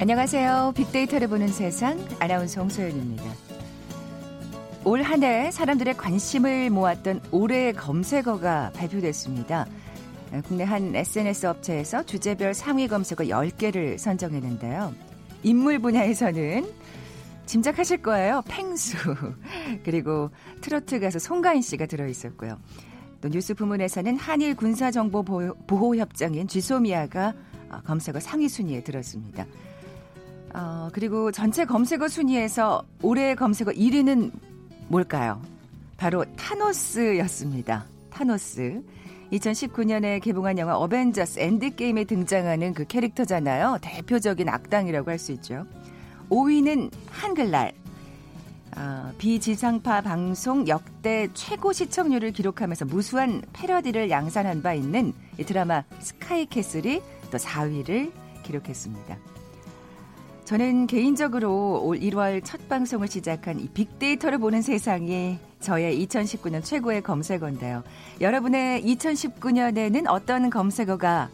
안녕하세요. 빅데이터를 보는 세상 아나운서 홍소연입니다. 올 한 해 사람들의 관심을 모았던 올해의 검색어가 발표됐습니다. 국내 한 SNS 업체에서 주제별 상위 검색어 10개를 선정했는데요. 인물 분야에서는 짐작하실 거예요. 팽수. 그리고 트로트 가수 송가인 씨가 들어있었고요. 또 뉴스 부문에서는 한일 군사정보보호협정인 쥐소미아가 검색어 상위 순위에 들었습니다. 어, 그리고 전체 검색어 순위에서 올해 검색어 1위는 뭘까요? 바로 타노스였습니다. 타노스. 2019년에 개봉한 영화 어벤져스 엔드게임에 등장하는 그 캐릭터잖아요. 대표적인 악당이라고 할 수 있죠. 5위는 한글날. 어, 비지상파 방송 역대 최고 시청률을 기록하면서 무수한 패러디를 양산한 바 있는 이 드라마 스카이캐슬이 또 4위를 기록했습니다. 저는 개인적으로 올 1월 첫 방송을 시작한 이 빅데이터를 보는 세상이 저의 2019년 최고의 검색어인데요. 여러분의 2019년에는 어떤 검색어가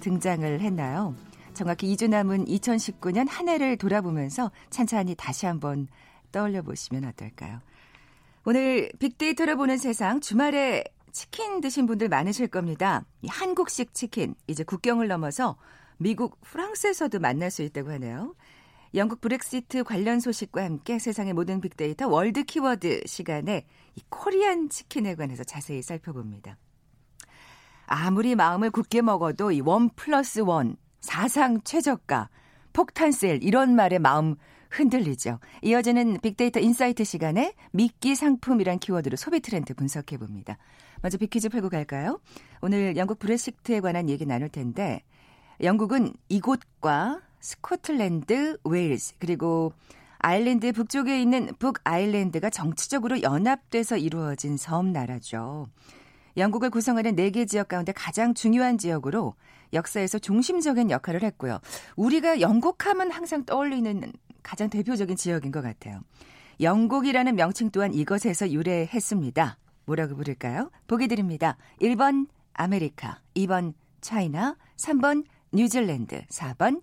등장을 했나요? 정확히 2주 남은 2019년 한 해를 돌아보면서 찬찬히 다시 한번 떠올려 보시면 어떨까요? 오늘 빅데이터를 보는 세상 주말에 치킨 드신 분들 많으실 겁니다. 한국식 치킨 이제 국경을 넘어서 미국, 프랑스에서도 만날 수 있다고 하네요. 영국 브렉시트 관련 소식과 함께 세상의 모든 빅데이터 world 키워드 시간에 이 Korean 치킨에 관해서 자세히 살펴봅니다. 아무리 마음을 굳게 먹어도 이 one plus one, 사상 최저가, 폭탄 세일 이런 말에 마음 흔들리죠. 이어지는 빅데이터 insight 시간에 미끼 상품이란 키워드로 소비 트렌드 분석해 봅니다. 먼저 빅퀴즈 풀고 갈까요? 오늘 영국 브렉시트에 관한 얘기 나눌 텐데 영국은 이곳과 스코틀랜드, 웨일스, 그리고 아일랜드 북쪽에 있는 북아일랜드가 정치적으로 연합돼서 이루어진 섬 나라죠. 영국을 구성하는 4개 지역 가운데 가장 중요한 지역으로 역사에서 중심적인 역할을 했고요. 우리가 영국 하면 항상 떠올리는 가장 대표적인 지역인 것 같아요. 영국이라는 명칭 또한 이것에서 유래했습니다. 뭐라고 부를까요? 보기 드립니다. 1번 아메리카, 2번 차이나, 3번 뉴질랜드, 4번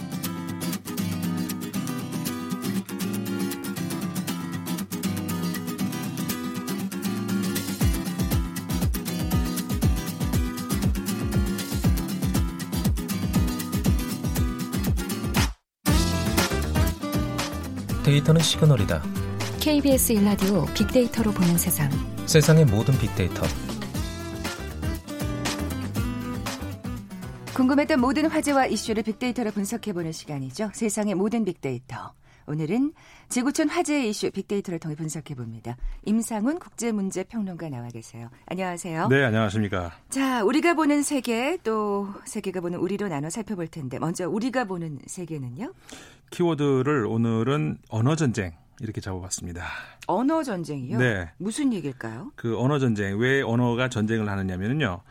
데이터는 시그널이다. KBS 일라디오 빅데이터로 보는 세상. 세상의 모든 빅데이터. 궁금했던 모든 화제와 이슈를 빅데이터로 분석해보는 시간이죠. 세상의 모든 빅데이터. 오늘은 지구촌 화제의 이슈 빅데이터를 통해 분석해 봅니다. 임상훈 국제문제 평론가 나와 계세요. 안녕하세요. 네, 안녕하십니까. 자, 우리가 보는 세계 또 세계가 보는 우리로 나눠 살펴볼 텐데 먼저 우리가 보는 세계는요? 키워드를 오늘은 언어 전쟁 이렇게 잡아봤습니다. 언어 전쟁이요? 네. 무슨 얘기일까요? 그 언어 전쟁 왜 언어가 전쟁을 하느냐면요.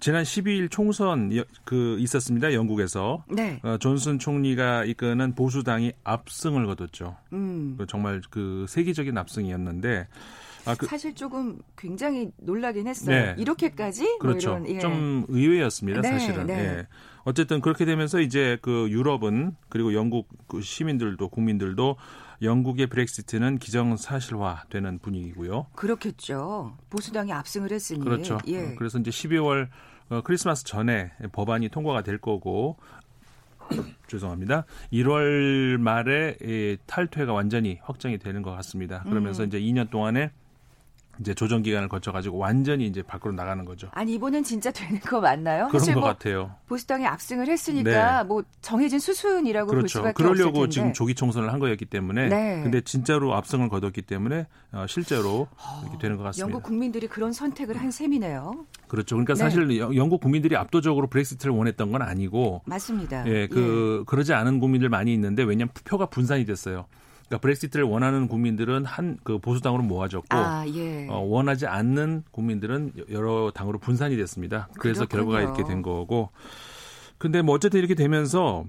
지난 12일 총선 그 있었습니다. 영국에서 네. 어, 존슨 총리가 이끄는 보수당이 압승을 거뒀죠. 음. 그 정말 그 세계적인 압승이었는데 아, 그, 사실 조금 굉장히 놀라긴 했어요. 네. 이렇게까지? 뭐 그렇죠. 뭐 이런, 예. 좀 의외였습니다, 네, 사실은. 네. 예. 어쨌든 그렇게 되면서 이제 그 유럽은 그리고 영국 그 시민들도 국민들도 영국의 브렉시트는 기정사실화되는 분위기고요. 그렇겠죠. 보수당이 압승을 했으니. 그렇죠. 예. 그래서 이제 12월 어, 크리스마스 전에 법안이 통과가 될 거고 죄송합니다. 1월 말에 탈퇴가 완전히 확정이 되는 것 같습니다. 그러면서 음. 이제 2년 동안에 이제 조정 기간을 거쳐 가지고 완전히 이제 밖으로 나가는 거죠. 아니 이번엔 진짜 되는 거 맞나요? 그런 것 뭐 같아요. 보수당이 압승을 했으니까 네. 뭐 정해진 수순이라고 그렇죠. 볼 수밖에 그러려고. 지금 조기 총선을 한 거였기 때문에 네. 근데 진짜로 압승을 거뒀기 때문에 어, 실제로 어, 이렇게 되는 것 같습니다. 영국 국민들이 그런 선택을 한 셈이네요. 그렇죠. 그러니까 네. 사실 영국 국민들이 압도적으로 브렉시트를 원했던 건 아니고 맞습니다. 예, 그 예. 그러지 않은 국민들 많이 있는데 왜냐하면 표가 분산이 됐어요. 그러니까 브렉시트를 원하는 국민들은 한 그 보수 당으로 모아졌고 아, 예. 어, 원하지 않는 국민들은 여러 당으로 분산이 됐습니다. 그래서 그렇군요. 결과가 이렇게 된 거고. 근데 뭐 어쨌든 이렇게 되면서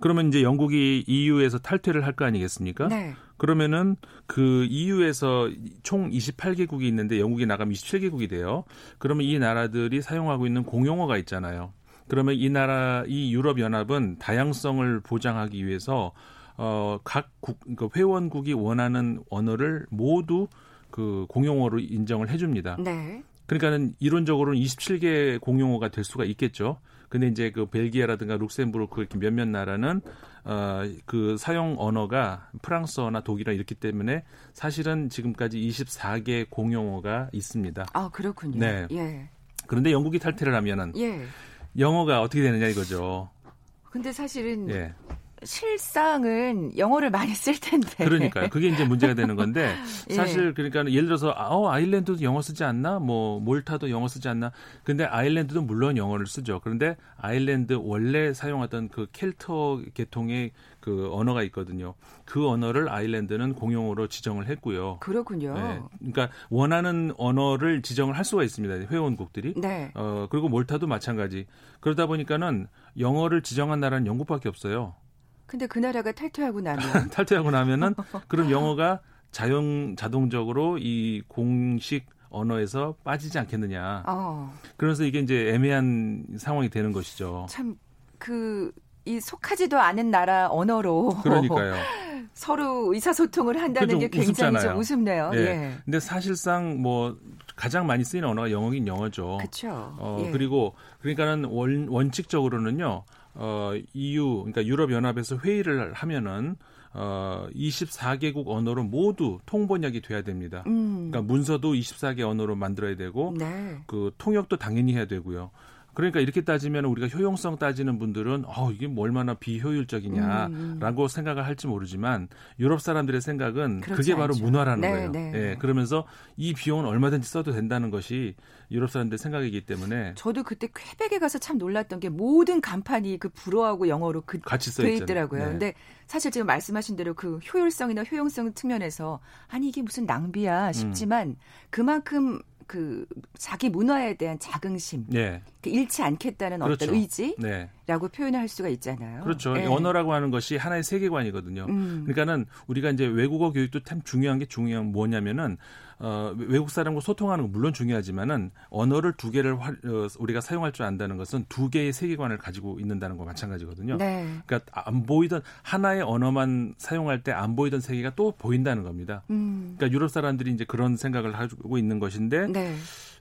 그러면 이제 영국이 EU에서 탈퇴를 할 거 아니겠습니까? 네. 그러면은 그 EU에서 총 28개국이 있는데 영국이 나가면 27개국이 돼요. 그러면 이 나라들이 사용하고 있는 공용어가 있잖아요. 그러면 이 나라 이 유럽 연합은 다양성을 보장하기 위해서 어 각 국, 그 회원국이 원하는 언어를 모두 그 공용어로 인정을 해줍니다. 네. 그러니까는 이론적으로는 27개 공용어가 될 수가 있겠죠. 근데 이제 그 벨기에라든가 룩셈부르크 이렇게 몇몇 나라는 어그 사용 언어가 프랑스어나 독일어 이렇기 때문에 사실은 지금까지 24개 공용어가 있습니다. 아, 그렇군요. 네. 예. 그런데 영국이 탈퇴를 하면은 예. 영어가 어떻게 되느냐 이거죠. 근데 사실은 예. 실상은 영어를 많이 쓸 텐데. 그러니까요. 그게 이제 문제가 되는 건데 예. 사실 그러니까 예를 들어서 아, 어 아일랜드도 영어 쓰지 않나? 뭐 몰타도 영어 쓰지 않나? 근데 아일랜드도 물론 영어를 쓰죠. 그런데 아일랜드 원래 사용하던 그 켈터 계통의 그 언어가 있거든요. 그 언어를 아일랜드는 공용어로 지정을 했고요. 그렇군요. 네. 그러니까 원하는 언어를 지정을 할 수가 있습니다. 회원국들이. 네. 어 그리고 몰타도 마찬가지. 그러다 보니까는 영어를 지정한 나라는 영국밖에 없어요. 근데 그 나라가 탈퇴하고 나면 탈퇴하고 나면은 그럼 영어가 자동 자동적으로 이 공식 언어에서 빠지지 않겠느냐. 어, 그래서 이게 이제 애매한 상황이 되는 것이죠. 참그 이 속하지도 않은 나라 언어로 그러니까요. 서로 의사소통을 한다는 게 굉장히 우습잖아요. 좀 우습네요. 예. 예. 근데 사실상 뭐 가장 많이 쓰이는 언어가 영어긴 영어죠. 그렇죠. 어, 예. 그리고 그러니까는 원, 원칙적으로는요. 어, EU 그러니까 유럽 연합에서 회의를 하면은 어, 24개국 언어로 모두 통번역이 돼야 됩니다. 음. 그러니까 문서도 24개 언어로 만들어야 되고 네. 그 통역도 당연히 해야 되고요. 그러니까 이렇게 따지면 우리가 효용성 따지는 분들은 어 이게 뭐 얼마나 비효율적이냐라고 생각을 할지 모르지만 유럽 사람들의 생각은 그게 바로 않죠. 문화라는 네, 거예요. 네. 예, 그러면서 이 비용은 얼마든지 써도 된다는 것이 유럽 사람들의 생각이기 때문에 저도 그때 퀘벡에 가서 참 놀랐던 게 모든 간판이 그 불어하고 영어로 그 같이 써. 있더라고요. 네. 근데 사실 지금 말씀하신 대로 그 효율성이나 효용성 측면에서 아니 이게 무슨 낭비야 싶지만 그만큼 그 자기 문화에 대한 자긍심, 네, 그 잃지 않겠다는 그렇죠. 어떤 의지라고 네, 표현할 수가 있잖아요. 그렇죠. 예. 언어라고 하는 것이 하나의 세계관이거든요. 음. 그러니까는 우리가 이제 외국어 교육도 참 중요한 게 중요한 뭐냐면은 어, 외국 사람과 소통하는 건 물론 중요하지만은 언어를 두 개를 활- 어, 우리가 사용할 줄 안다는 것은 두 개의 세계관을 가지고 있는다는 거 마찬가지거든요. 네. 그러니까 안 보이던 하나의 언어만 사용할 때 안 보이던 세계가 또 보인다는 겁니다. 음. 그러니까 유럽 사람들이 이제 그런 생각을 가지고 있는 것인데 네.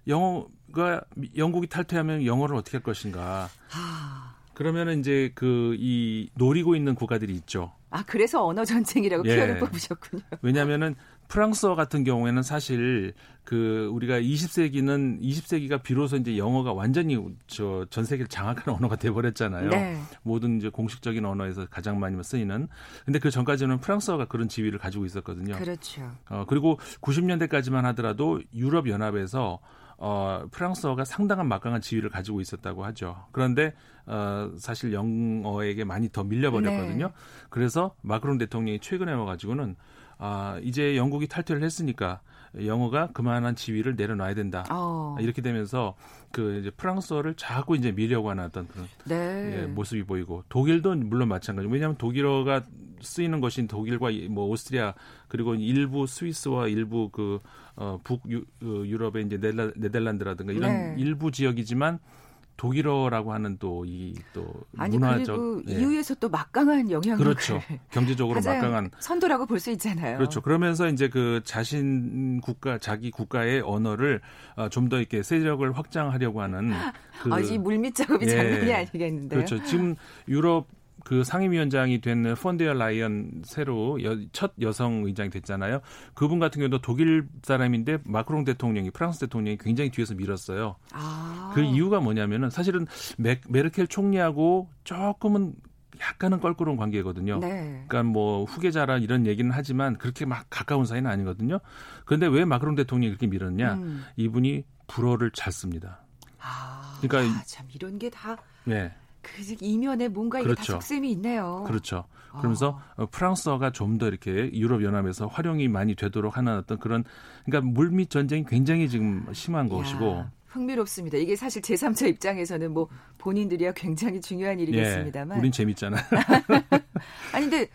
영어가 영국이 탈퇴하면 영어를 어떻게 할 것인가? 아. 그러면은 이제 그 이 노리고 있는 국가들이 있죠. 아, 그래서 언어 전쟁이라고 예. 표현을 뽑으셨군요. 왜냐하면은 프랑스어 같은 경우에는 사실 그 우리가 20세기는 20세기가 비로소 이제 영어가 완전히 저 전 세계를 장악하는 언어가 돼 버렸잖아요. 네. 모든 이제 공식적인 언어에서 가장 많이 쓰이는. 근데 그 전까지는 프랑스어가 그런 지위를 가지고 있었거든요. 그렇죠. 어 그리고 90년대까지만 하더라도 유럽 연합에서 어 프랑스어가 상당한 막강한 지위를 가지고 있었다고 하죠. 그런데 어 사실 영어에게 많이 더 밀려버렸거든요. 네. 그래서 마크롱 대통령이 최근에 와가지고는 아 이제 영국이 탈퇴를 했으니까 영어가 그만한 지위를 내려놔야 된다. 어. 이렇게 되면서 그 이제 프랑스어를 자꾸 이제 밀려고 하는 어떤 그런 네. 예, 모습이 보이고 독일도 물론 마찬가지. 왜냐하면 독일어가 쓰이는 것인 독일과 이- 뭐 오스트리아 그리고 일부 스위스와 일부 그 어, 북 유, 어, 유럽의 이제 네덜, 네덜란드라든가 이런 네. 일부 지역이지만 독일어라고 하는 또 이또 문화적 그리고 예. 이후에서 또 막강한 영향력을 그렇죠. 경제적으로 막강한 선도라고 볼 수 있잖아요. 그렇죠. 그러면서 이제 그 자신 국가 자기 국가의 언어를 어, 좀더 이렇게 세력을 확장하려고 하는 그 아, 이 물밑 작업이 예. 장난이 아니겠는데요. 그렇죠. 지금 유럽 그 상임위원장이 된 펀데어 라이언 새로 여, 첫 여성 의장이 됐잖아요. 그분 같은 경우도 독일 사람인데 마크롱 대통령이 프랑스 대통령이 굉장히 뒤에서 밀었어요. 아. 그 이유가 뭐냐면은 사실은 메, 메르켈 총리하고 조금은 약간은 껄끄러운 관계거든요. 네. 그러니까 뭐 후계자라 이런 얘기는 하지만 그렇게 막 가까운 사이는 아니거든요. 그런데 왜 마크롱 대통령이 그렇게 밀었냐? 음. 이분이 불어를 잘 씁니다. 아, 그러니까 아, 참 이런 게다 예. 그 이면에 뭔가 이게 그렇죠. 다 속셈이 있네요. 그렇죠. 그러면서 어, 프랑스어가 좀 더 이렇게 유럽 연합에서 활용이 많이 되도록 하는 어떤 그런 그러니까 물밑 전쟁이 굉장히 지금 심한 것이고 야, 흥미롭습니다. 이게 사실 제3자 입장에서는 뭐 본인들이야 굉장히 중요한 일이겠습니다만. 예, 우린 재밌잖아요. 아니 근데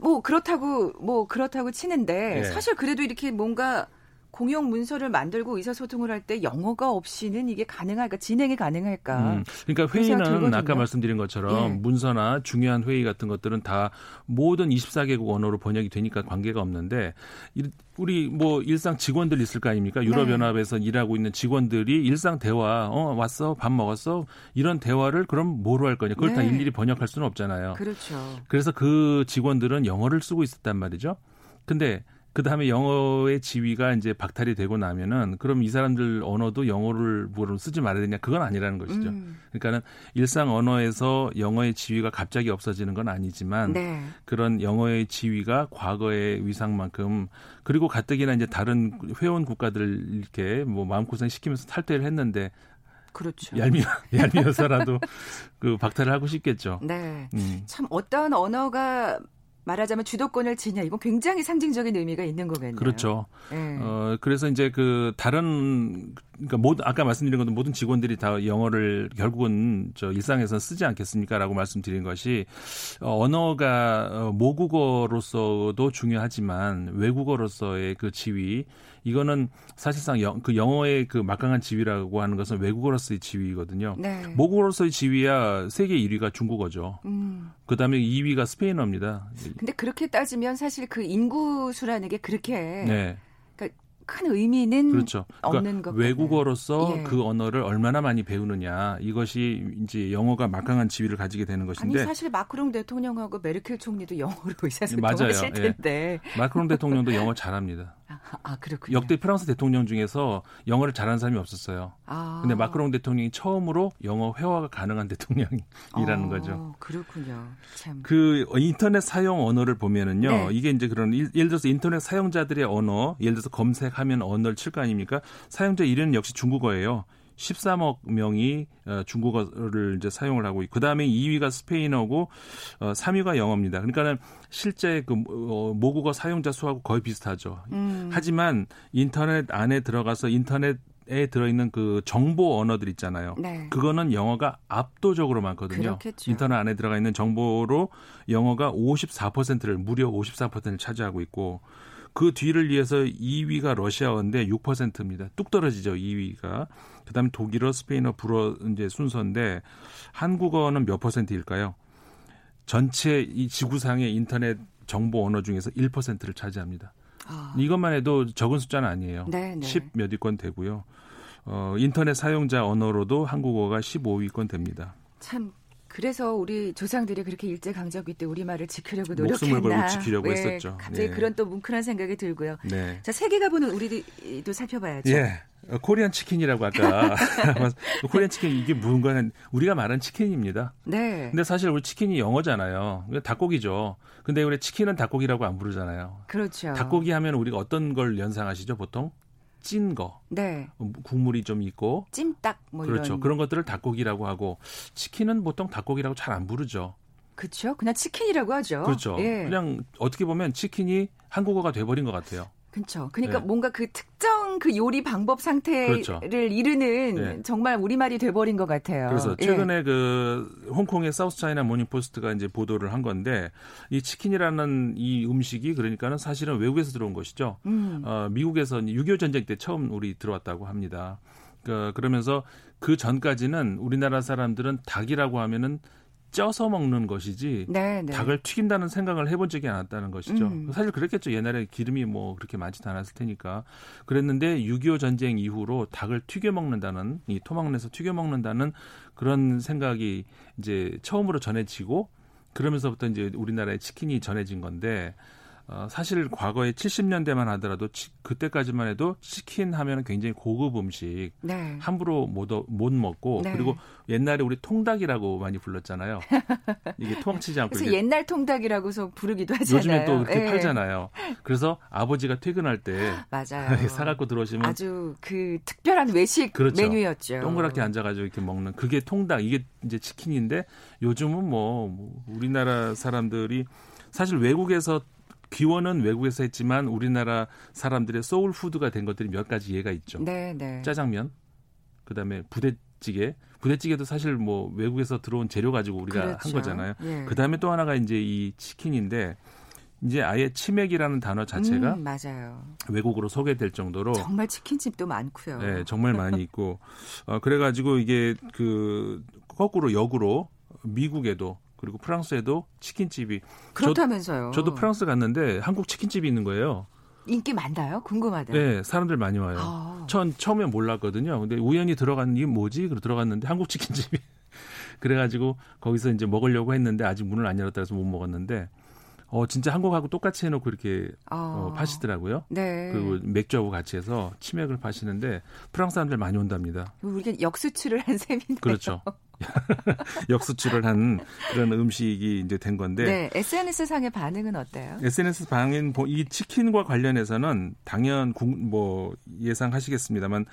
뭐 그렇다고 뭐 그렇다고 치는데 예. 사실 그래도 이렇게 뭔가 공용 문서를 만들고 의사소통을 할 때 영어가 없이는 이게 가능할까 진행이 가능할까? 음, 그러니까 회의는. 아까 말씀드린 것처럼 예. 문서나 중요한 회의 같은 것들은 다 모든 24개국 언어로 번역이 되니까 관계가 없는데 이- 우리 뭐 일상 직원들 있을 거 아닙니까? 네. 유럽 연합에서 일하고 있는 직원들이 일상 대화, 어 왔어, 밥 먹었어, 이런 대화를 그럼 뭐로 할 거냐? 그걸 다 네. 일일이 번역할 수는 없잖아요. 그렇죠. 그래서 그 직원들은 영어를 쓰고 있었단 말이죠. 근데 그 다음에 영어의 지위가 이제 박탈이 되고 나면은 그럼 이 사람들 언어도 영어를 뭐로 쓰지 말아야 되냐? 그건 아니라는 것이죠. 음, 그러니까는 일상 언어에서 영어의 지위가 갑자기 없어지는 건 아니지만 네. 그런 영어의 지위가 과거의 위상만큼 그리고 가뜩이나 이제 다른 회원 국가들 이렇게 뭐 마음고생 시키면서 탈퇴를 했는데 그렇죠. 얄미워 얄미워서라도 그 박탈을 하고 싶겠죠. 네. 음. 참 어떤 언어가 말하자면 주도권을 지냐 이건 굉장히 상징적인 의미가 있는 거겠네요. 그렇죠. 네. 어, 그래서 이제 그 다른 그러니까 모든 아까 말씀드린 것도 모든 직원들이 다 영어를 결국은 저 일상에서 쓰지 않겠습니까라고 말씀드린 것이 어, 언어가 어, 모국어로서도 중요하지만 외국어로서의 그 지위 이거는 사실상 영, 그 영어의 그 막강한 지위라고 하는 것은 외국어로서의 지위거든요. 네. 모국어로서의 지위야 세계 1위가 중국어죠. 음. 그다음에 2위가 스페인어입니다. 근데 그렇게 따지면 사실 그 인구수라는 게 그렇게 네. 큰 의미는 그렇죠. 없는 그러니까 것 외국어로서. 예. 그 언어를 얼마나 많이 배우느냐 이것이 이제 영어가 막강한 지위를 가지게 되는 아니 것인데 사실 마크롱 대통령하고 메르켈 총리도 영어로 의사소통을 맞아요. 하실 예. 텐데. 마크롱 대통령도 영어 잘합니다. 아, 아 그렇군요. 역대 프랑스 대통령 중에서 영어를 잘하는 사람이 없었어요. 아. 근데 마크롱 대통령이 처음으로 영어 회화가 가능한 대통령이라는 어, 거죠. 그렇군요. 참. 그 인터넷 사용 언어를 보면은요. 네. 이게 이제 그런 일- 예를 들어서 인터넷 사용자들의 언어, 예를 들어서 검색하면 언어를 칠 거 아닙니까? 사용자 이름은 역시 중국어예요. 13억 명이 어, 중국어를 이제 사용을 하고 있고 그 다음에 2위가 스페인어고 어, 3위가 영어입니다. 그러니까는 실제 그 어, 모국어 사용자 수하고 거의 비슷하죠. 음. 하지만 인터넷 안에 들어가서 인터넷 에 들어있는 그 정보 언어들 있잖아요. 네. 그거는 영어가 압도적으로 많거든요. 그렇겠죠. 인터넷 안에 들어가 있는 정보로 영어가 54%를 무려 54%를 차지하고 있고 그 뒤를 이어서 2위가 러시아어인데 6%입니다. 뚝 떨어지죠, 2위가. 그다음에 독일어, 스페인어, 불어 이제 순서인데 한국어는 몇 퍼센트일까요? 전체 이 지구상의 인터넷 정보 언어 중에서 1%를 차지합니다. 아. 이것만 해도 적은 숫자는 아니에요. 네, 네. 10 몇 위권 되고요. 어, 인터넷 사용자 언어로도 한국어가 15위권 됩니다. 참 그래서 우리 조상들이 그렇게 일제 강점기 때 우리 말을 지키려고 목숨을 노력했나. 걸고 지키려고 네, 했었죠. 갑자기 네. 그런 또 뭉클한 생각이 들고요. 네. 자 세계가 보는 우리도 살펴봐야죠. 예. 어, 코리안 치킨이라고 아까 코리안 치킨 이게 뭔가는 우리가 말하는 치킨입니다. 네. 근데 사실 우리 치킨이 영어잖아요. 닭고기죠. 근데 우리 치킨은 닭고기라고 안 부르잖아요. 그렇죠. 닭고기 하면 우리가 어떤 걸 연상하시죠? 보통 찐 거, 네. 어, 국물이 좀 있고 찜닭 뭐 그렇죠. 이런. 그런 것들을 닭고기라고 하고 치킨은 보통 닭고기라고 잘 안 부르죠. 그렇죠. 그냥 치킨이라고 하죠. 그렇죠. 예. 그냥 어떻게 보면 치킨이 한국어가 돼버린 것 같아요. 그렇죠. 그러니까 네. 뭔가 그 특정 그 요리 방법 상태를 그렇죠. 이르는 네. 정말 우리말이 돼버린 것 같아요. 그래서 예. 최근에 그 홍콩의 South China Morning Post가 이제 보도를 한 건데 이 치킨이라는 이 음식이 그러니까는 사실은 외국에서 들어온 것이죠. 음. 어, 미국에서 6.25 전쟁 때 처음 우리 들어왔다고 합니다. 그, 그러면서 그 전까지는 우리나라 사람들은 닭이라고 하면은 쪄서 먹는 것이지 네, 네. 닭을 튀긴다는 생각을 해본 적이 않았다는 것이죠. 음. 사실 그랬겠죠. 옛날에 기름이 뭐 그렇게 많지도 않았을 테니까. 그랬는데 6.25 전쟁 이후로 닭을 튀겨 먹는다는 이 토막내서 튀겨 먹는다는 그런 생각이 이제 처음으로 전해지고 그러면서부터 이제 우리나라에 치킨이 전해진 건데 어, 사실 과거에 70년대만 하더라도 치, 그때까지만 해도 치킨 하면 굉장히 고급 음식 네. 함부로 못, 어- 못 먹고 네. 그리고 옛날에 우리 통닭이라고 많이 불렀잖아요. 이게 토망치지 않고 그래서 옛날 통닭이라고서 부르기도 하잖아요. 요즘에 또 그렇게 예. 팔잖아요. 그래서 아버지가 퇴근할 때 맞아요. 사갖고 들어오시면 아주 그 특별한 외식 그렇죠. 메뉴였죠. 동그랗게 앉아가지고 이렇게 먹는 그게 통닭 이게 이제 치킨인데 요즘은 뭐, 뭐 우리나라 사람들이 사실 외국에서 기원은 외국에서 했지만 우리나라 사람들의 소울 푸드가 된 것들이 몇 가지 예가 있죠. 네, 네. 짜장면, 그다음에 부대찌개. 부대찌개도 사실 뭐 외국에서 들어온 재료 가지고 우리가 그렇죠. 한 거잖아요. 예. 그다음에 또 하나가 이제 이 치킨인데 이제 아예 치맥이라는 단어 자체가 음, 맞아요. 외국으로 소개될 정도로 정말 치킨집도 많고요. 네, 정말 많이 있고 어, 그래가지고 이게 그 거꾸로 역으로 미국에도 그리고 프랑스에도 치킨집이 그렇다면서요. 저 도 프랑스 갔는데 한국 치킨집이 있는 거예요. 인기 많나요? 궁금하다. 네, 사람들 많이 와요. 아, 전 처음에 몰랐거든요. 근데 우연히 들어갔는 이게 뭐지? 그러 들어갔는데 한국 치킨집이 그래가지고 거기서 이제 먹으려고 했는데 아직 문을 안 열었다 해서 못 먹었는데 어 진짜 한국하고 똑같이 해놓고 이렇게 어, 어, 파시더라고요. 네. 그리고 맥주하고 같이 해서 치맥을 파시는데 프랑스 사람들 많이 온답니다. 우리가 역수출을 한 셈이네요. 그렇죠. 역수출을 한 그런 음식이 이제 된 건데 네, SNS 상의 반응은 어때요? SNS 보- 이 치킨과 관련해서는 당연 국- 뭐 예상하시겠습니다만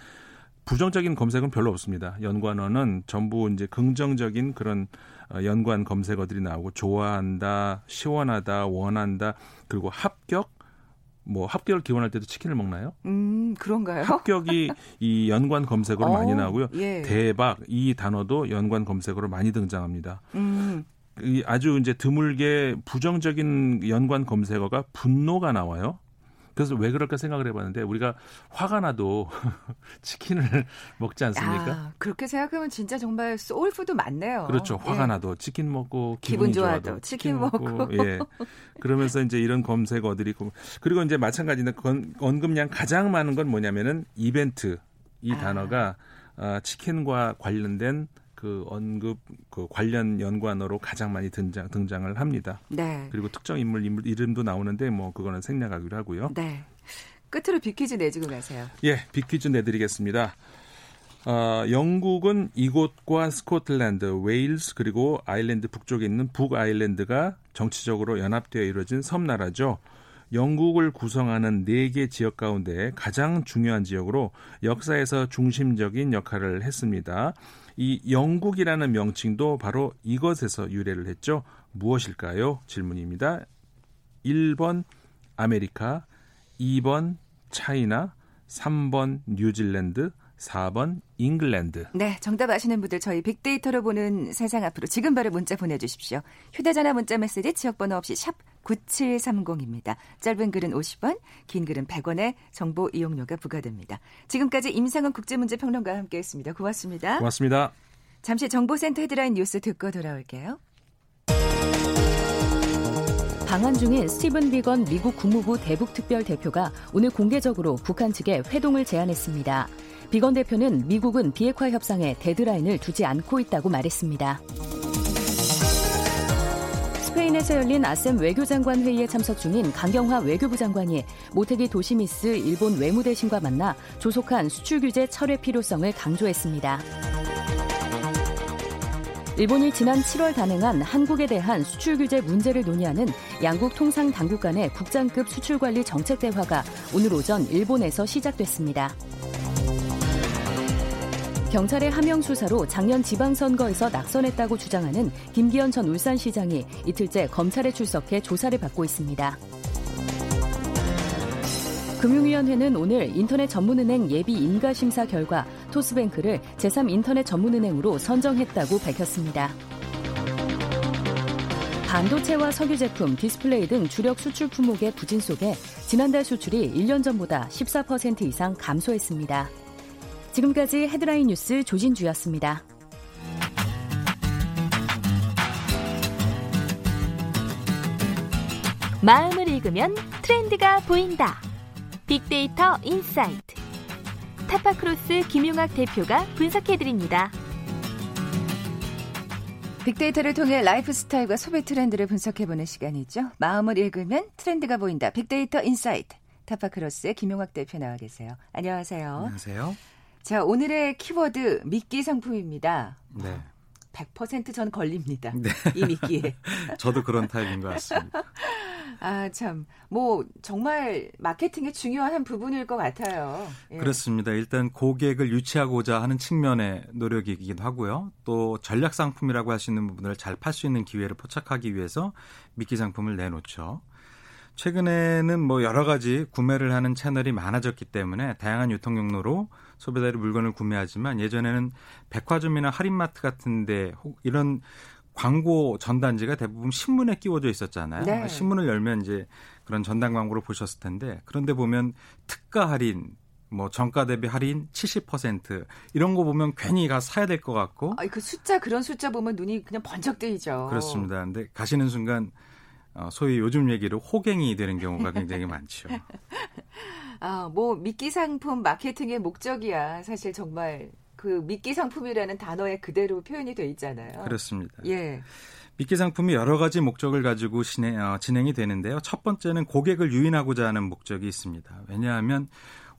부정적인 검색은 별로 없습니다. 연관어는 전부 이제 긍정적인 그런 어, 연관 검색어들이 나오고 좋아한다, 시원하다, 원한다, 그리고 합격 뭐 합격을 기원할 때도 치킨을 먹나요? 음, 그런가요? 합격이 이 연관 검색어로 많이 어, 나오고요. 예. 대박 이 단어도 연관 검색어로 많이 등장합니다. 음, 이 아주 이제 드물게 부정적인 연관 검색어가 분노가 나와요. 그래서 왜 그럴까 생각을 해봤는데 우리가 화가 나도 치킨을 먹지 않습니까? 아, 그렇게 생각하면 진짜 정말 소울푸드 많네요. 그렇죠. 화가 예. 나도 치킨 먹고 기분 좋아도 좋아도 치킨 먹고. 예. 그러면서 이제 이런 검색어들이 그리고 이제 마찬가지인데 건- 언급량 가장 많은 건 뭐냐면은 이벤트 이 아. 단어가 아, 치킨과 관련된 그 언급 그 관련 연관어로 가장 많이 등장 등장을 합니다. 네. 그리고 특정 인물, 인물 이름도 나오는데 뭐 그거는 생략하기로 하고요. 네. 끝으로 빅퀴즈 내주고 가세요. 예, 빅퀴즈 내드리겠습니다. 어, 영국은 이곳과 스코틀랜드, 웨일스 그리고 아일랜드 북쪽에 있는 북아일랜드가 정치적으로 연합되어 이루어진 섬나라죠. 영국을 구성하는 네 개 지역 가운데 가장 중요한 지역으로 역사에서 중심적인 역할을 했습니다. 이 영국이라는 명칭도 바로 이것에서 유래를 했죠. 무엇일까요? 질문입니다. 1번 아메리카, 2번 차이나, 3번 뉴질랜드, 4번 잉글랜드. 네, 정답 아시는 분들 저희 빅데이터로 보는 세상 앞으로 지금 바로 문자 보내주십시오. 휴대전화 문자 메시지 지역번호 없이 샵 9730입니다. 짧은 글은 50원, 긴 글은 100원의 정보 이용료가 부과됩니다. 지금까지 임상훈 국제문제평론가와 함께했습니다. 고맙습니다. 고맙습니다. 잠시 정보센터 헤드라인 뉴스 듣고 돌아올게요. 방한 중인 스티븐 비건 미국 국무부 대북 특별 대표가 오늘 공개적으로 북한 측에 회동을 제안했습니다. 비건 대표는 미국은 비핵화 협상에 데드라인을 두지 않고 있다고 말했습니다. 스페인에서 열린 아셈 외교장관 회의에 참석 중인 강경화 외교부 장관이 모테기 도시미스 일본 외무대신과 만나 조속한 수출 규제 철회 필요성을 강조했습니다. 일본이 지난 7월 단행한 한국에 대한 수출 규제 문제를 논의하는 양국 통상 당국 간의 국장급 수출 관리 정책 대화가 오늘 오전 일본에서 시작됐습니다. 경찰의 하명 수사로 작년 지방선거에서 낙선했다고 주장하는 김기현 전 울산시장이 이틀째 검찰에 출석해 조사를 받고 있습니다. 금융위원회는 오늘 인터넷 전문은행 예비 인가 심사 결과 토스뱅크를 제3 인터넷 전문은행으로 선정했다고 밝혔습니다. 반도체와 석유 제품, 디스플레이 등 주력 수출 품목의 부진 속에 지난달 수출이 1년 전보다 14% 이상 감소했습니다. 지금까지 헤드라인 뉴스 조진주였습니다. 마음을 읽으면 트렌드가 보인다. 빅데이터 인사이트. 타파크로스 김용학 대표가 분석해드립니다. 빅데이터를 통해 라이프 스타일과 소비 트렌드를 분석해보는 시간이죠. 마음을 읽으면 트렌드가 보인다. 빅데이터 인사이트. 타파크로스의 김용학 대표 나와 계세요. 안녕하세요. 안녕하세요. 자, 오늘의 키워드 미끼 상품입니다. 네. 100%전 걸립니다. 네. 이 미끼에. 저도 그런 타입인 것 같습니다. 아, 참. 뭐, 정말 마케팅의 중요한 한 부분일 것 같아요. 예. 그렇습니다. 일단 고객을 유치하고자 하는 측면의 노력이기도 하고요. 또 전략 상품이라고 할 수 있는 부분을 잘 팔 수 있는 기회를 포착하기 위해서 미끼 상품을 내놓죠. 최근에는 뭐 여러 가지 구매를 하는 채널이 많아졌기 때문에 다양한 유통 경로로 소비자들이 물건을 구매하지만 예전에는 백화점이나 할인마트 같은데 이런 광고 전단지가 대부분 신문에 끼워져 있었잖아요. 네. 신문을 열면 이제 그런 전단 광고를 보셨을 텐데 그런데 보면 특가 할인 뭐 정가 대비 할인 70% 이런 거 보면 괜히 가 사야 될 것 같고 아, 그 숫자, 그런 숫자 보면 눈이 그냥 번쩍 뜨이죠. 그렇습니다. 근데 가시는 순간 어, 소위 요즘 얘기로 호갱이 되는 경우가 굉장히 많죠. 아, 뭐 미끼 상품 마케팅의 목적이야. 사실 정말 그 미끼 상품이라는 단어에 그대로 표현이 돼 있잖아요. 그렇습니다. 예. 미끼 상품이 여러 가지 목적을 가지고 진행, 어, 진행이 되는데요. 첫 번째는 고객을 유인하고자 하는 목적이 있습니다. 왜냐하면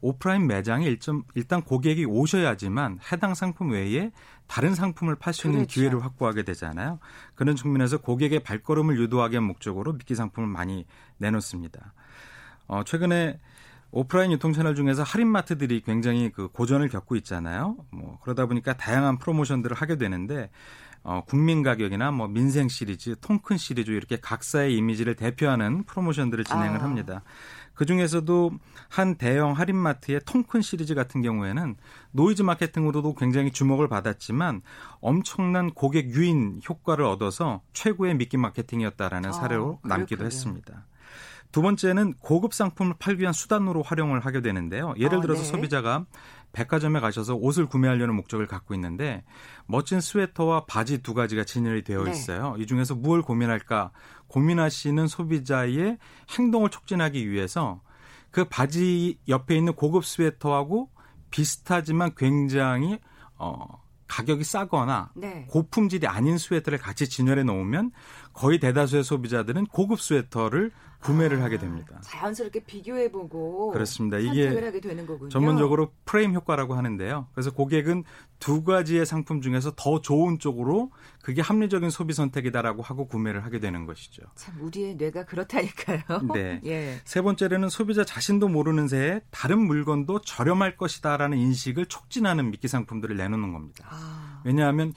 오프라인 매장에 일점, 일단 고객이 오셔야지만 해당 상품 외에 다른 상품을 팔 수 있는 그렇죠. 기회를 확보하게 되잖아요. 그런 측면에서 고객의 발걸음을 유도하기 위한 목적으로 미끼 상품을 많이 내놓습니다. 어, 최근에 오프라인 유통 채널 중에서 할인마트들이 굉장히 그 고전을 겪고 있잖아요. 뭐 그러다 보니까 다양한 프로모션들을 하게 되는데 어, 국민 가격이나 뭐 민생 시리즈, 통큰 시리즈 이렇게 각사의 이미지를 대표하는 프로모션들을 진행을 아. 합니다. 그 중에서도 한 대형 할인마트의 통큰 시리즈 같은 경우에는 노이즈 마케팅으로도 굉장히 주목을 받았지만 엄청난 고객 유인 효과를 얻어서 최고의 미끼 마케팅이었다라는 아, 사례로 남기도 그렇군요. 했습니다. 두 번째는 고급 상품을 팔기 위한 수단으로 활용을 하게 되는데요. 예를 아, 들어서 네. 소비자가 백화점에 가셔서 옷을 구매하려는 목적을 갖고 있는데 멋진 스웨터와 바지 두 가지가 진열이 되어 네. 있어요. 이 중에서 무엇을 고민할까 고민하시는 소비자의 행동을 촉진하기 위해서 그 바지 옆에 있는 고급 스웨터하고 비슷하지만 굉장히 어 가격이 싸거나 네. 고품질이 아닌 스웨터를 같이 진열해 놓으면 거의 대다수의 소비자들은 고급 스웨터를 구매를 하게 됩니다. 자연스럽게 비교해보고 그렇습니다. 이게 하게 되는 거군요. 전문적으로 프레임 효과라고 하는데요. 그래서 고객은 두 가지의 상품 중에서 더 좋은 쪽으로 그게 합리적인 소비 선택이다라고 하고 구매를 하게 되는 것이죠. 참 우리의 뇌가 그렇다니까요. 네. 예. 세 번째로는 소비자 자신도 모르는 새에 다른 물건도 저렴할 것이다라는 인식을 촉진하는 미끼 상품들을 내놓는 겁니다. 아, 왜냐하면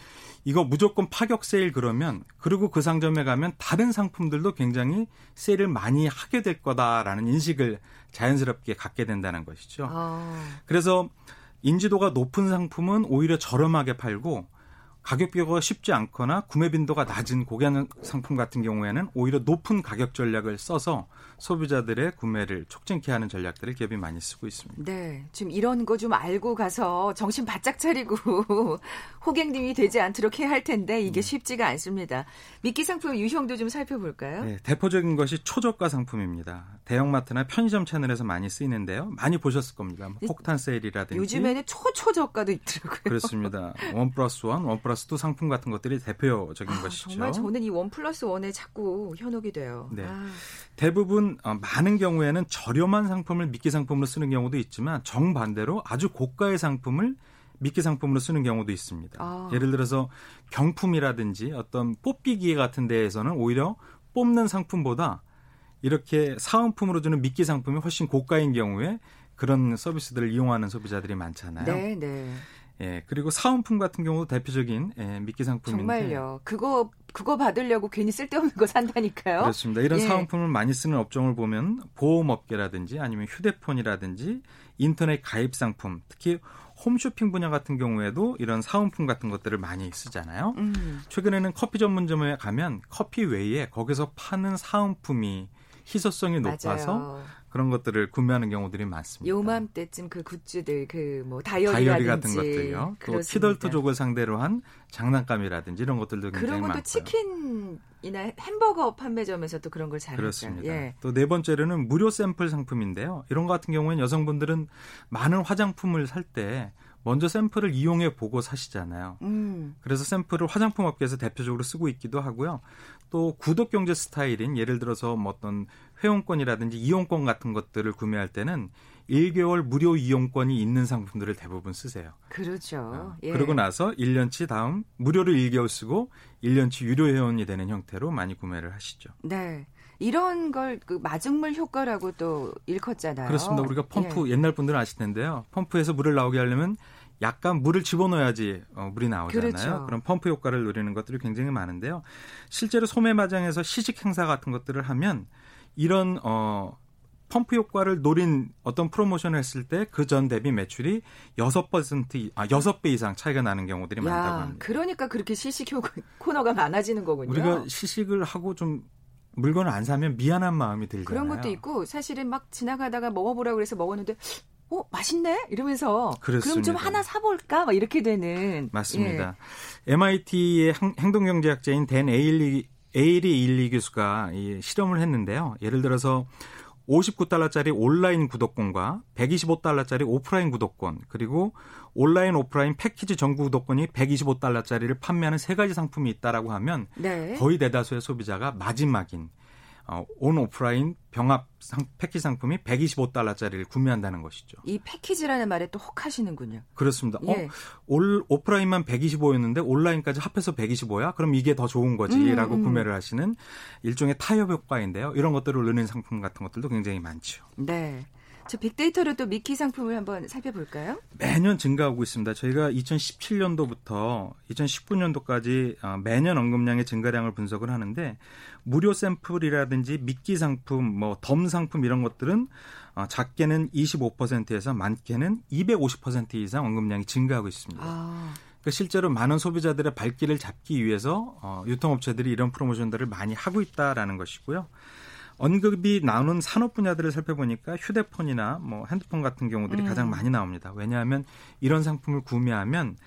이거 무조건 파격 세일 그러면 그리고 그 상점에 가면 다른 상품들도 굉장히 세일을 많이 하게 될 거다라는 인식을 자연스럽게 갖게 된다는 것이죠. 아, 그래서 인지도가 높은 상품은 오히려 저렴하게 팔고 가격 비교가 쉽지 않거나 구매 빈도가 낮은 고객 상품 같은 경우에는 오히려 높은 가격 전략을 써서 소비자들의 구매를 촉진케 하는 전략들을 기업이 많이 쓰고 있습니다. 네. 지금 이런 거 좀 알고 가서 정신 바짝 차리고 호갱님이 되지 않도록 해야 할 텐데 이게 쉽지가 않습니다. 미끼 상품 유형도 좀 살펴볼까요? 네, 대표적인 것이 초저가 상품입니다. 대형마트나 편의점 채널에서 많이 쓰이는데요. 많이 보셨을 겁니다. 뭐 폭탄 세일이라든지 요즘에는 초초저가도 있더라고요. 그렇습니다. 원 플러스 원, 원 플러스 투 상품 같은 것들이 대표적인 아, 것이죠. 정말 저는 이 원 플러스 원에 자꾸 현혹이 돼요. 네. 아, 대부분 어, 많은 경우에는 저렴한 상품을 미끼 상품으로 쓰는 경우도 있지만 정반대로 아주 고가의 상품을 미끼 상품으로 쓰는 경우도 있습니다. 아. 예를 들어서 경품이라든지 어떤 뽑기 기계 같은 데에서는 오히려 뽑는 상품보다 이렇게 사은품으로 주는 미끼 상품이 훨씬 고가인 경우에 그런 서비스들을 이용하는 소비자들이 많잖아요. 네, 네. 예, 그리고 사은품 같은 경우도 대표적인 예, 미끼 상품인데 정말요. 그거 그거 받으려고 괜히 쓸데없는 거 산다니까요. 그렇습니다. 이런 예. 사은품을 많이 쓰는 업종을 보면 보험업계라든지 아니면 휴대폰이라든지 인터넷 가입 상품, 특히 홈쇼핑 분야 같은 경우에도 이런 사은품 같은 것들을 많이 쓰잖아요. 음, 최근에는 커피 전문점에 가면 커피 외에 거기서 파는 사은품이 희소성이 높아서 맞아요. 그런 것들을 구매하는 경우들이 많습니다. 요맘때쯤 그 굿즈들 그 뭐 다이어리 같은 것들요. 또 그렇습니다. 키덜트족을 상대로 한 장난감이라든지 이런 것들도 굉장히 그런 건또 많고요. 치킨이나 햄버거 판매점에서 또 그런 걸 잘하죠. 그렇습니다. 예. 또네 번째로는 무료 샘플 상품인데요. 이런 것 같은 경우에는 여성분들은 많은 화장품을 살 때 먼저 샘플을 이용해 보고 사시잖아요. 음. 그래서 샘플을 화장품 업계에서 대표적으로 쓰고 있기도 하고요. 또 구독 경제 스타일인 예를 들어서 뭐 어떤 회원권이라든지 이용권 같은 것들을 구매할 때는 1개월 무료 이용권이 있는 상품들을 대부분 쓰세요. 그렇죠. 어, 예. 그러고 나서 1년치 다음 무료로 1개월 쓰고 1년치 유료 회원이 되는 형태로 많이 구매를 하시죠. 네. 이런 걸 그 마중물 효과라고 또 일컫잖아요. 그렇습니다. 우리가 펌프 예. 옛날 분들은 아실 텐데요. 펌프에서 물을 나오게 하려면 약간 물을 집어넣어야지 어, 물이 나오잖아요. 그렇죠. 그런 펌프 효과를 노리는 것들이 굉장히 많은데요. 실제로 소매 마장에서 시식 행사 같은 것들을 하면 이런 어 펌프 효과를 노린 어떤 프로모션을 했을 때 그 전 대비 매출이 6%아 6배 이상 차이가 나는 경우들이 많다고 야, 합니다. 그러니까 그렇게 시식 효 코너가 많아지는 거군요. 우리가 시식을 하고 좀 물건을 안 사면 미안한 마음이 들잖아요. 그런 것도 있고 사실은 막 지나가다가 먹어보라고 그래서 먹었는데 어 맛있네 이러면서 그럼 좀 그렇습니다. 하나 사볼까 막 이렇게 되는 맞습니다. MIT의 행동경제학자인 댄 에일리, 에일리 일리 교수가 이 실험을 했는데요. 예를 들어서 59달러짜리 온라인 구독권과 125달러짜리 오프라인 구독권 그리고 온라인 오프라인 패키지 전구 구독권이 125달러짜리를 판매하는 세 가지 상품이 있다라고 하면 예. 네. 거의 대다수의 소비자가 마지막인 어, 온 오프라인 병합 상, 패키지 상품이 125달러짜리를 구매한다는 것이죠. 이 패키지라는 말에 또 혹하시는군요. 그렇습니다. 예. 어, 올, 오프라인만 125였는데 온라인까지 합해서 125야? 그럼 이게 더 좋은 거지라고 음, 음. 구매를 하시는 일종의 타협 효과인데요. 이런 것들을 넣는 상품 같은 것들도 굉장히 많죠. 네. 저 빅데이터로 또 미키 상품을 한번 살펴볼까요? 매년 증가하고 있습니다. 저희가 2017년도부터 2019년도까지 어, 매년 언급량의 증가량을 분석을 하는데 무료 샘플이라든지 미끼 상품, 뭐 덤 상품 이런 것들은 어, 작게는 25%에서 많게는 250% 이상 언급량이 증가하고 있습니다. 아, 그러니까 실제로 많은 소비자들의 발길을 잡기 위해서 어, 유통업체들이 이런 프로모션들을 많이 하고 있다라는 것이고요. 언급이 나오는 산업 분야들을 살펴보니까 휴대폰이나 뭐 핸드폰 같은 경우들이 음. 가장 많이 나옵니다. 왜냐하면 이런 상품을 구매하면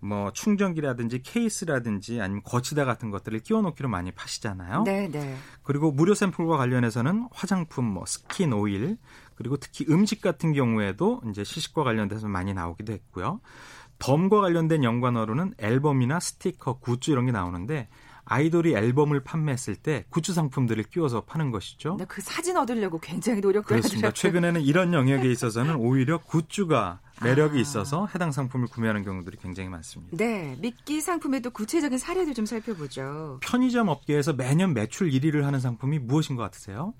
뭐 충전기라든지 케이스라든지 아니면 거치대 같은 것들을 끼워놓기로 많이 파시잖아요. 네, 네. 그리고 무료 샘플과 관련해서는 화장품, 뭐 스킨 오일, 그리고 특히 음식 같은 경우에도 이제 시식과 관련돼서 많이 나오기도 했고요. 덤과 관련된 연관어로는 앨범이나 스티커, 굿즈 이런 게 나오는데 아이돌이 앨범을 판매했을 때 굿즈 상품들을 끼워서 파는 것이죠. 근데 그 사진 얻으려고 굉장히 노력도 그렇습니다. 하더라고요. 최근에는 이런 영역에 있어서는 오히려 굿즈가 매력이 아. 있어서 해당 상품을 구매하는 경우들이 굉장히 많습니다. 네, 미끼 상품의 또 구체적인 사례들 좀 살펴보죠. 편의점 업계에서 매년 매출 1위를 하는 상품이 무엇인 것 같으세요?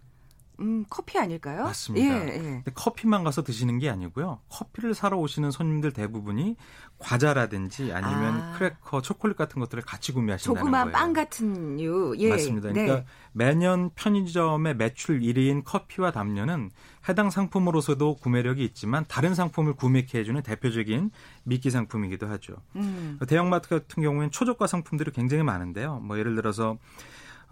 음, 커피 아닐까요? 맞습니다. 예, 예. 근데 커피만 가서 드시는 게 아니고요. 커피를 사러 오시는 손님들 대부분이 과자라든지 아니면 아. 크래커, 초콜릿 같은 것들을 같이 구매하신다는 조그만 거예요. 빵 같은 유. 예. 맞습니다. 네. 그러니까 매년 편의점의 매출 1위인 커피와 담요는 해당 상품으로서도 구매력이 있지만 다른 상품을 구매케 해주는 대표적인 미끼 상품이기도 하죠. 음. 대형마트 같은 경우에는 초저가 상품들이 굉장히 많은데요. 뭐 예를 들어서 어,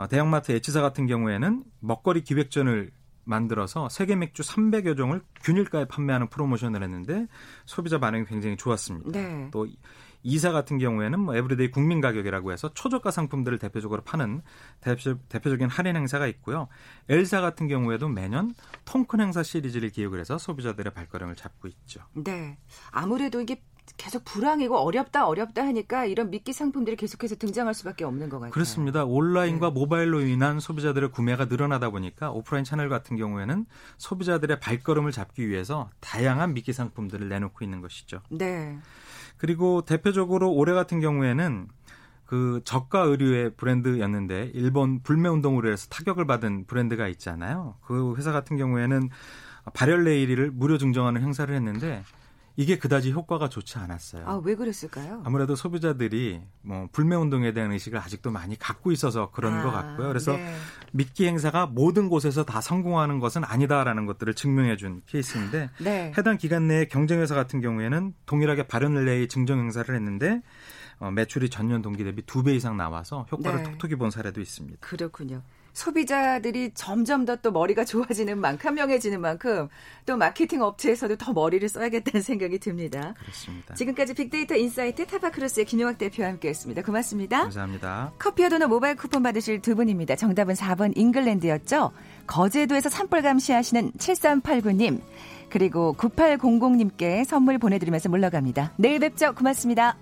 대형마트 H사 같은 경우에는 먹거리 기획전을 만들어서 세계 맥주 300여 종을 균일가에 판매하는 프로모션을 했는데 소비자 반응이 굉장히 좋았습니다. 네. 또 E사 같은 경우에는 뭐 에브리데이 국민 가격이라고 해서 초저가 상품들을 대표적으로 파는 대표, 대표적인 할인 행사가 있고요. L사 같은 경우에도 매년 통큰 행사 시리즈를 기획을 해서 소비자들의 발걸음을 잡고 있죠. 네. 아무래도 이게 계속 불황이고 어렵다 어렵다 하니까 이런 미끼 상품들이 계속해서 등장할 수밖에 없는 것 같아요. 그렇습니다. 온라인과 네. 모바일로 인한 소비자들의 구매가 늘어나다 보니까 오프라인 채널 같은 경우에는 소비자들의 발걸음을 잡기 위해서 다양한 미끼 상품들을 내놓고 있는 것이죠. 네. 그리고 대표적으로 올해 같은 경우에는 그 저가 의류의 브랜드였는데 일본 불매 운동으로 해서 타격을 받은 브랜드가 있잖아요. 그 회사 같은 경우에는 발열 레일을 무료 증정하는 행사를 했는데 이게 그다지 효과가 좋지 않았어요. 아, 왜 그랬을까요? 아무래도 소비자들이 뭐 불매 운동에 대한 의식을 아직도 많이 갖고 있어서 그런 아, 것 같고요. 그래서 네. 미끼 행사가 모든 곳에서 다 성공하는 것은 아니다라는 것들을 증명해 준 케이스인데 네. 해당 기간 내에 경쟁회사 같은 경우에는 동일하게 발언rel레이 증정 행사를 했는데 어, 매출이 전년 동기 대비 두 배 이상 나와서 효과를 네. 톡톡히 본 사례도 있습니다. 그렇군요. 소비자들이 점점 더 또 머리가 좋아지는 만큼 현명해지는 만큼 또 마케팅 업체에서도 더 머리를 써야겠다는 생각이 듭니다. 그렇습니다. 지금까지 빅데이터 인사이트 타파크로스의 김용학 대표와 함께했습니다. 고맙습니다. 감사합니다. 커피와 도넛 모바일 쿠폰 받으실 두 분입니다. 정답은 4번 잉글랜드였죠. 거제도에서 산불 감시하시는 7389님 그리고 9800님께 선물 보내드리면서 물러갑니다. 내일 뵙죠. 고맙습니다.